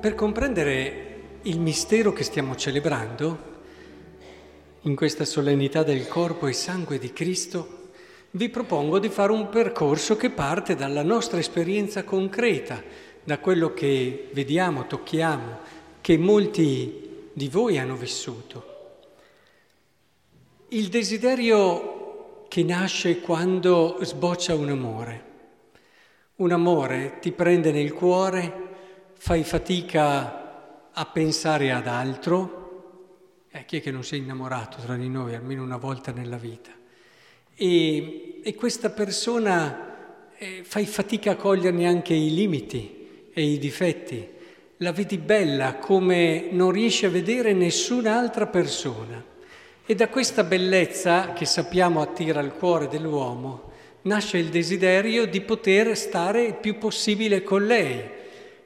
Per comprendere il mistero che stiamo celebrando, in questa solennità del corpo e sangue di Cristo, vi propongo di fare un percorso che parte dalla nostra esperienza concreta, da quello che vediamo, tocchiamo, che molti di voi hanno vissuto. Il desiderio che nasce quando sboccia un amore. Un amore ti prende nel cuore, fai fatica a pensare ad altro, eh, chi è che non si è innamorato tra di noi almeno una volta nella vita? E, e questa persona eh, fai fatica a coglierne anche i limiti e i difetti. La vedi bella come non riesci a vedere nessun'altra persona. E da questa bellezza che sappiamo attira il cuore dell'uomo, nasce il desiderio di poter stare il più possibile con lei,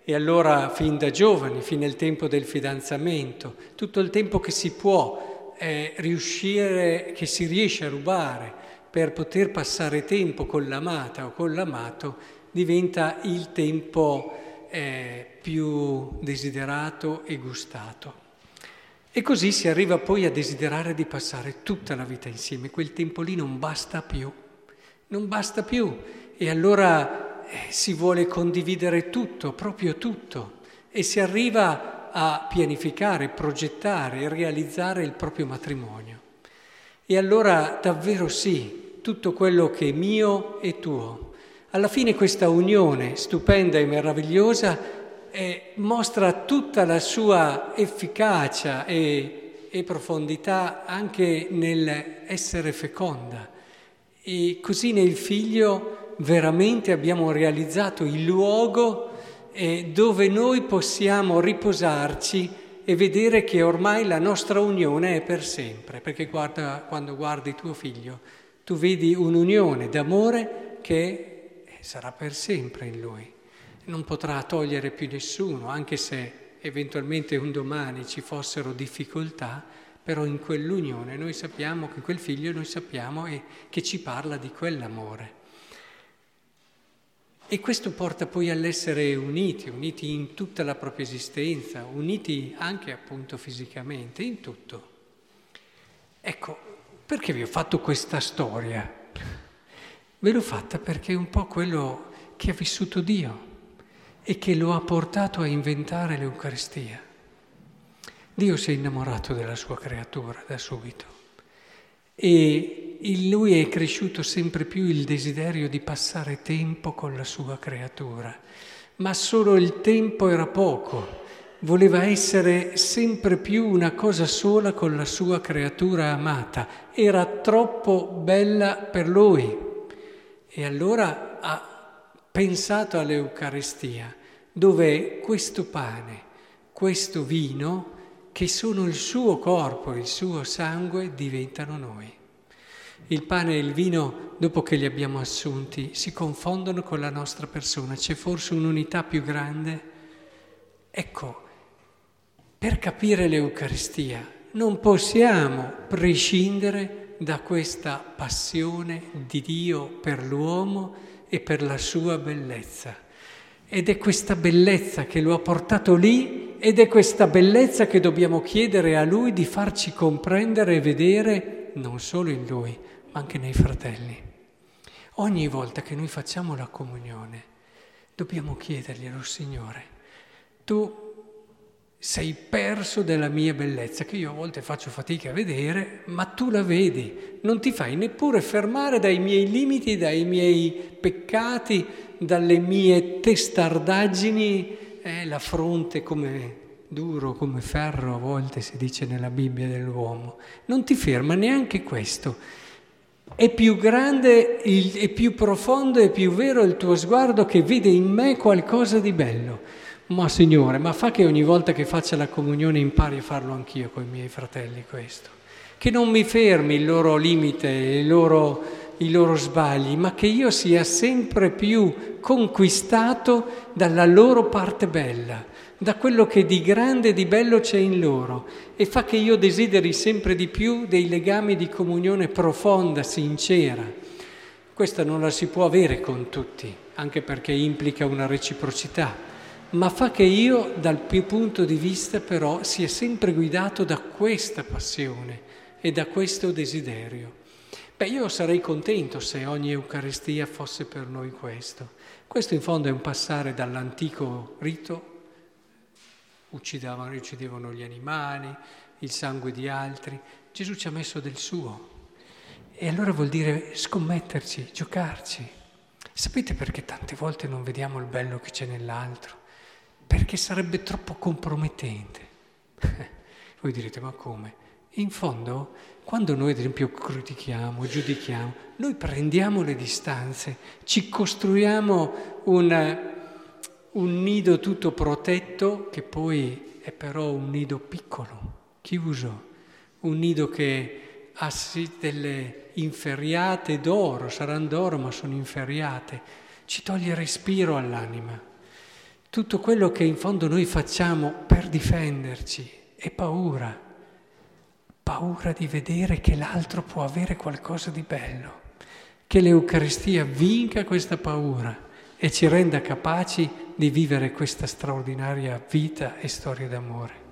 e allora fin da giovani, fin nel tempo del fidanzamento, tutto il tempo che si può eh, riuscire, che si riesce a rubare per poter passare tempo con l'amata o con l'amato, diventa il tempo eh, più desiderato e gustato. E così si arriva poi a desiderare di passare tutta la vita insieme. Quel tempo lì non basta più, non basta più. E allora si vuole condividere tutto, proprio tutto, e si arriva a pianificare, progettare e realizzare il proprio matrimonio. E allora davvero sì, tutto quello che è mio è tuo. Alla fine questa unione stupenda e meravigliosa eh, mostra tutta la sua efficacia e, e profondità anche nell'essere feconda. E così nel figlio veramente abbiamo realizzato il luogo eh, dove noi possiamo riposarci e vedere che ormai la nostra unione è per sempre, perché guarda, quando guardi tuo figlio, tu vedi un'unione d'amore che sarà per sempre in lui, non potrà togliere più nessuno, anche se eventualmente un domani ci fossero difficoltà, però in quell'unione noi sappiamo che quel figlio noi sappiamo che ci parla di quell'amore. E questo porta poi all'essere uniti, uniti in tutta la propria esistenza, uniti anche appunto fisicamente, in tutto. Ecco, perché vi ho fatto questa storia? Ve l'ho fatta perché è un po' quello che ha vissuto Dio e che lo ha portato a inventare l'Eucaristia. Dio si è innamorato della sua creatura da subito e in lui è cresciuto sempre più il desiderio di passare tempo con la sua creatura, ma solo il tempo era poco, voleva essere sempre più una cosa sola con la sua creatura amata, era troppo bella per lui. E allora ha pensato all'Eucaristia, dove questo pane, questo vino, che sono il suo corpo, il suo sangue, diventano noi. Il pane e il vino, dopo che li abbiamo assunti, si confondono con la nostra persona. C'è forse un'unità più grande? Ecco, per capire l'Eucaristia non possiamo prescindere da questa passione di Dio per l'uomo e per la sua bellezza. Ed è questa bellezza che lo ha portato lì ed è questa bellezza che dobbiamo chiedere a Lui di farci comprendere e vedere non solo in Lui, ma anche nei fratelli. Ogni volta che noi facciamo la comunione, dobbiamo chiederglielo, Signore, tu sei perso della mia bellezza, che io a volte faccio fatica a vedere, ma tu la vedi, non ti fai neppure fermare dai miei limiti, dai miei peccati, dalle mie testardaggini è la fronte come duro, come ferro, a volte si dice nella Bibbia dell'uomo. Non ti ferma neanche questo. È più grande, è più profondo e più vero il tuo sguardo che vede in me qualcosa di bello. Ma Signore, ma fa che ogni volta che faccia la comunione impari a farlo anch'io con i miei fratelli questo. Che non mi fermi il loro limite, il loro i loro sbagli, ma che io sia sempre più conquistato dalla loro parte bella, da quello che di grande e di bello c'è in loro e fa che io desideri sempre di più dei legami di comunione profonda, sincera. Questa non la si può avere con tutti, anche perché implica una reciprocità, ma fa che io dal mio punto di vista però sia sempre guidato da questa passione e da questo desiderio. Beh, io sarei contento se ogni Eucaristia fosse per noi questo. Questo in fondo è un passare dall'antico rito, uccidevano, uccidevano gli animali, il sangue di altri, Gesù ci ha messo del suo. E allora vuol dire scommetterci, giocarci. Sapete perché tante volte non vediamo il bello che c'è nell'altro? Perché sarebbe troppo compromettente. Voi direte, ma come? In fondo, quando noi ad esempio critichiamo, giudichiamo, noi prendiamo le distanze, ci costruiamo un, un nido tutto protetto che poi è però un nido piccolo, chiuso, un nido che ha delle inferriate d'oro, saranno d'oro ma sono inferriate, ci toglie respiro all'anima. Tutto quello che in fondo noi facciamo per difenderci è paura, paura di vedere che l'altro può avere qualcosa di bello, che l'Eucaristia vinca questa paura e ci renda capaci di vivere questa straordinaria vita e storia d'amore.